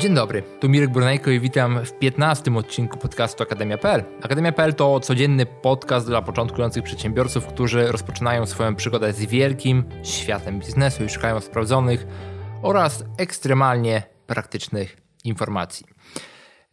Dzień dobry, tu Mirek Brunejko i witam w 15 odcinku podcastu Akademia.pl. Akademia.pl to codzienny podcast dla początkujących przedsiębiorców, którzy rozpoczynają swoją przygodę z wielkim światem biznesu i szukają sprawdzonych oraz ekstremalnie praktycznych informacji.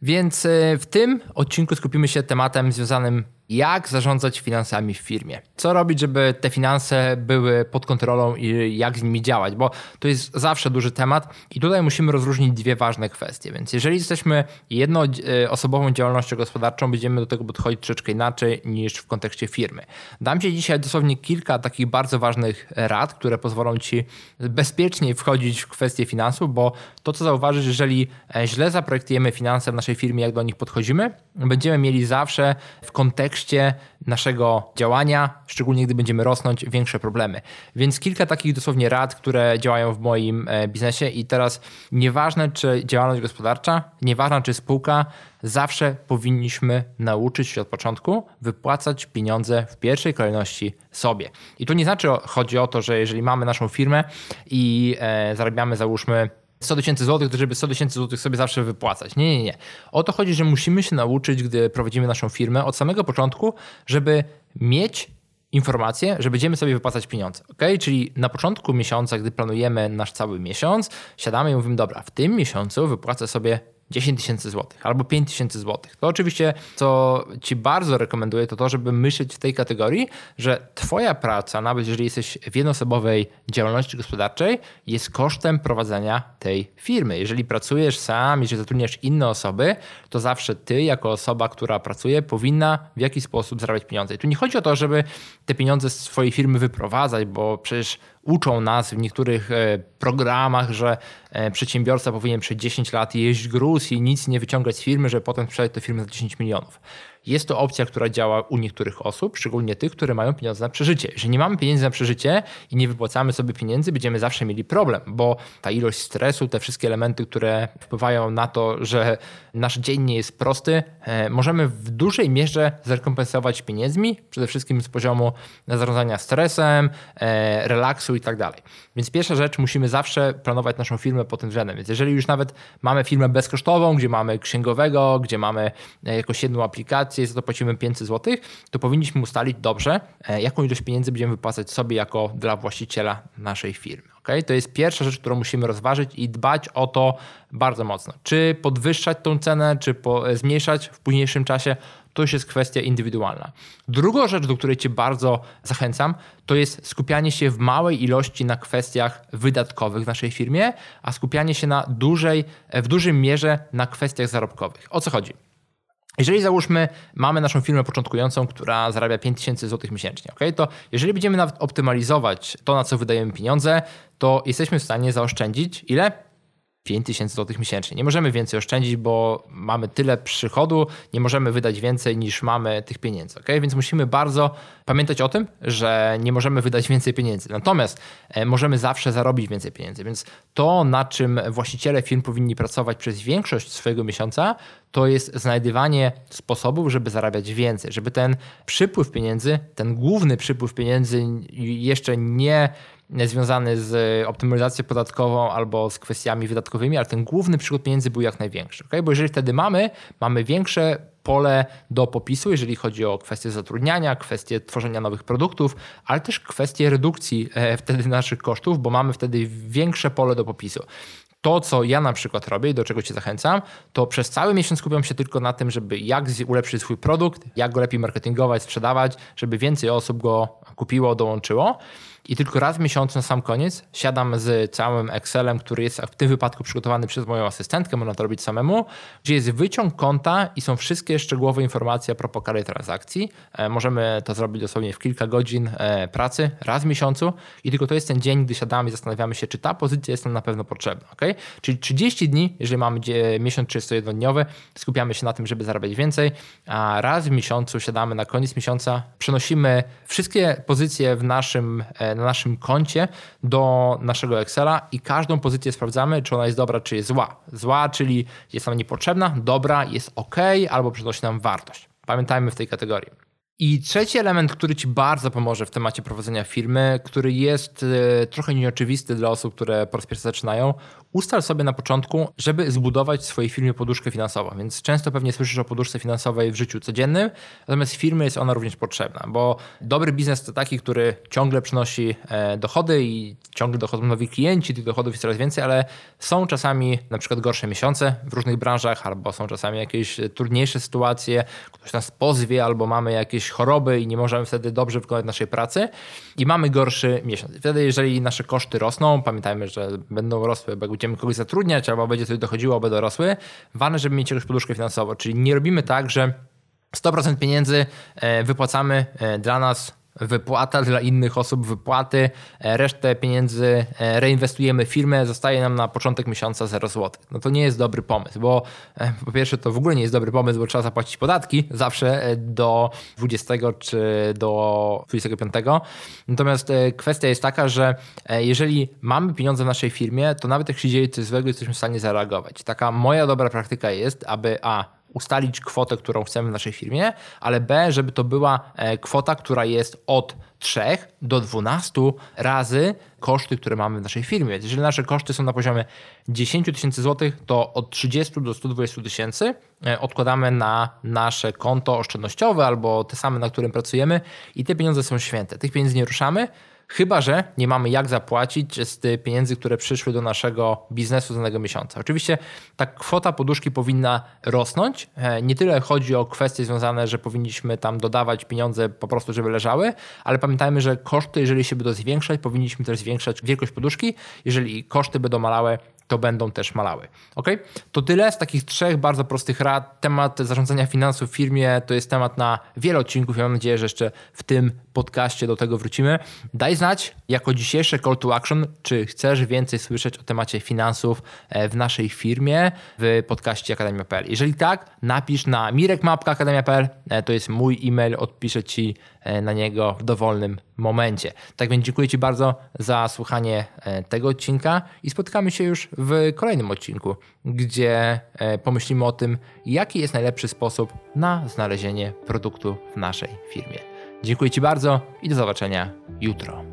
Więc e, w tym odcinku skupimy się tematem związanym jak zarządzać finansami w firmie. Co robić, żeby te finanse były pod kontrolą i jak z nimi działać, bo to jest zawsze duży temat i tutaj musimy rozróżnić dwie ważne kwestie. Więc jeżeli jesteśmy jednoosobową działalnością gospodarczą, będziemy do tego podchodzić troszeczkę inaczej niż w kontekście firmy. Dam Ci dzisiaj dosłownie kilka takich bardzo ważnych rad, które pozwolą Ci bezpieczniej wchodzić w kwestie finansów, bo to, co zauważysz, jeżeli źle zaprojektujemy finanse w naszej firmie, jak do nich podchodzimy, będziemy mieli zawsze w kontekście kontekście naszego działania, szczególnie gdy będziemy rosnąć, większe problemy. Więc kilka takich dosłownie rad, które działają w moim e, biznesie i teraz nieważne czy działalność gospodarcza, nieważne czy spółka, zawsze powinniśmy nauczyć się od początku wypłacać pieniądze w pierwszej kolejności sobie. I to nie znaczy, chodzi o to, że jeżeli mamy naszą firmę i e, zarabiamy załóżmy 100 tysięcy złotych, żeby 100 tysięcy złotych sobie zawsze wypłacać. Nie, nie, nie. O to chodzi, że musimy się nauczyć, gdy prowadzimy naszą firmę od samego początku, żeby mieć informację, że będziemy sobie wypłacać pieniądze. ok? Czyli na początku miesiąca, gdy planujemy nasz cały miesiąc, siadamy i mówimy, dobra, w tym miesiącu wypłacę sobie 10 tysięcy złotych albo 5 tysięcy złotych. To oczywiście, co Ci bardzo rekomenduję, to to, żeby myśleć w tej kategorii, że Twoja praca, nawet jeżeli jesteś w jednoosobowej działalności gospodarczej, jest kosztem prowadzenia tej firmy. Jeżeli pracujesz sam, jeżeli zatrudniasz inne osoby, to zawsze Ty, jako osoba, która pracuje, powinna w jakiś sposób zarabiać pieniądze. I tu nie chodzi o to, żeby te pieniądze z swojej firmy wyprowadzać, bo przecież uczą nas w niektórych e, programach, że e, przedsiębiorca powinien przez 10 lat jeść gruz i nic nie wyciągać z firmy, że potem sprzedać tę firmę za 10 milionów. Jest to opcja, która działa u niektórych osób, szczególnie tych, które mają pieniądze na przeżycie. Jeżeli nie mamy pieniędzy na przeżycie i nie wypłacamy sobie pieniędzy, będziemy zawsze mieli problem, bo ta ilość stresu, te wszystkie elementy, które wpływają na to, że nasz dzień nie jest prosty, e, możemy w dużej mierze zrekompensować pieniędzmi, przede wszystkim z poziomu zarządzania stresem, e, relaksu i tak dalej. Więc pierwsza rzecz, musimy zawsze planować naszą firmę pod tym względem. Więc jeżeli już nawet mamy firmę bezkosztową, gdzie mamy księgowego, gdzie mamy e, jakąś jedną aplikację, za to płacimy 500 zł, to powinniśmy ustalić dobrze, e, jaką ilość pieniędzy będziemy wypłacać sobie jako dla właściciela naszej firmy. Okay? To jest pierwsza rzecz, którą musimy rozważyć i dbać o to bardzo mocno. Czy podwyższać tą cenę, czy po, e, zmniejszać w późniejszym czasie, to już jest kwestia indywidualna. Druga rzecz, do której Cię bardzo zachęcam, to jest skupianie się w małej ilości na kwestiach wydatkowych w naszej firmie, a skupianie się na dużej, e, w dużym mierze na kwestiach zarobkowych. O co chodzi? Jeżeli załóżmy, mamy naszą firmę początkującą, która zarabia 5000 zł miesięcznie, okay? to jeżeli będziemy nawet optymalizować to, na co wydajemy pieniądze, to jesteśmy w stanie zaoszczędzić ile? 5 tysięcy złotych miesięcznie. Nie możemy więcej oszczędzić, bo mamy tyle przychodu, nie możemy wydać więcej niż mamy tych pieniędzy. Okay? Więc musimy bardzo pamiętać o tym, że nie możemy wydać więcej pieniędzy. Natomiast e, możemy zawsze zarobić więcej pieniędzy. Więc to, na czym właściciele firm powinni pracować przez większość swojego miesiąca, to jest znajdywanie sposobów, żeby zarabiać więcej, żeby ten przypływ pieniędzy, ten główny przypływ pieniędzy jeszcze nie związany z optymalizacją podatkową albo z kwestiami wydatkowymi, ale ten główny przychód pieniędzy był jak największy. Okay? Bo jeżeli wtedy mamy, mamy większe pole do popisu, jeżeli chodzi o kwestie zatrudniania, kwestie tworzenia nowych produktów, ale też kwestie redukcji e, wtedy naszych kosztów, bo mamy wtedy większe pole do popisu. To, co ja na przykład robię i do czego Cię zachęcam, to przez cały miesiąc skupiam się tylko na tym, żeby jak ulepszyć swój produkt, jak go lepiej marketingować, sprzedawać, żeby więcej osób go kupiło, dołączyło i tylko raz w miesiącu na sam koniec siadam z całym Excelem, który jest w tym wypadku przygotowany przez moją asystentkę, można to robić samemu, gdzie jest wyciąg konta i są wszystkie szczegółowe informacje a propos kary transakcji. E, możemy to zrobić dosłownie w kilka godzin e, pracy, raz w miesiącu i tylko to jest ten dzień, gdy siadamy i zastanawiamy się, czy ta pozycja jest nam na pewno potrzebna. Okay? Czyli 30 dni, jeżeli mamy miesiąc 31-dniowy, skupiamy się na tym, żeby zarabiać więcej, a raz w miesiącu siadamy na koniec miesiąca, przenosimy wszystkie pozycje w naszym e, na naszym koncie do naszego Excela i każdą pozycję sprawdzamy, czy ona jest dobra, czy jest zła. Zła, czyli jest nam niepotrzebna, dobra, jest ok, albo przynosi nam wartość. Pamiętajmy w tej kategorii. I trzeci element, który Ci bardzo pomoże w temacie prowadzenia firmy, który jest e, trochę nieoczywisty dla osób, które po raz pierwszy zaczynają, ustal sobie na początku, żeby zbudować w swojej firmie poduszkę finansową. Więc często pewnie słyszysz o poduszce finansowej w życiu codziennym, natomiast firmy jest ona również potrzebna, bo dobry biznes to taki, który ciągle przynosi e, dochody i ciągle dochodzą nowi klienci, tych dochodów jest coraz więcej, ale są czasami na przykład gorsze miesiące w różnych branżach, albo są czasami jakieś trudniejsze sytuacje, ktoś nas pozwie, albo mamy jakieś choroby i nie możemy wtedy dobrze wykonać naszej pracy i mamy gorszy miesiąc. Wtedy, jeżeli nasze koszty rosną, pamiętajmy, że będą rosły, bo jak będziemy kogoś zatrudniać, albo będzie coś dochodziło, będą rosły, ważne, żeby mieć jakąś poduszkę finansową, czyli nie robimy tak, że 100% pieniędzy e, wypłacamy e, dla nas wypłata dla innych osób, wypłaty, e, resztę pieniędzy e, reinwestujemy w firmę, zostaje nam na początek miesiąca 0 zł. No to nie jest dobry pomysł, bo e, po pierwsze to w ogóle nie jest dobry pomysł, bo trzeba zapłacić podatki zawsze do 20 czy do 25. Natomiast kwestia jest taka, że jeżeli mamy pieniądze w naszej firmie, to nawet jak się dzieje coś złego, jesteśmy w stanie zareagować. Taka moja dobra praktyka jest, aby a ustalić kwotę, którą chcemy w naszej firmie, ale B, żeby to była e, kwota, która jest od 3 do 12 razy koszty, które mamy w naszej firmie. Jeżeli nasze koszty są na poziomie 10 tysięcy złotych, to od 30 do 120 tysięcy e, odkładamy na nasze konto oszczędnościowe albo te same, na którym pracujemy i te pieniądze są święte. Tych pieniędzy nie ruszamy, chyba że nie mamy jak zapłacić z pieniędzy, które przyszły do naszego biznesu z danego miesiąca. Oczywiście ta kwota poduszki powinna rosnąć. E, nie tyle chodzi o kwestie związane, że powinniśmy tam dodawać pieniądze po prostu, żeby leżały, ale pamiętajmy, że koszty, jeżeli się będą zwiększać, powinniśmy też zwiększać wielkość poduszki. Jeżeli koszty będą malałe, to będą też malały. Ok? To tyle z takich trzech bardzo prostych rad. Temat zarządzania finansów w firmie to jest temat na wiele odcinków. Ja mam nadzieję, że jeszcze w tym podcaście do tego wrócimy. Daj znać jako dzisiejsze call to action, czy chcesz więcej słyszeć o temacie finansów e, w naszej firmie w podcaście Akademia.pl. Jeżeli tak, napisz na mirekmapka.akademia.pl. E, to jest mój e-mail, odpiszę Ci e, na niego w dowolnym momencie. Tak więc dziękuję Ci bardzo za słuchanie tego odcinka i spotkamy się już w kolejnym odcinku, gdzie pomyślimy o tym, jaki jest najlepszy sposób na znalezienie produktu w naszej firmie. Dziękuję Ci bardzo i do zobaczenia jutro.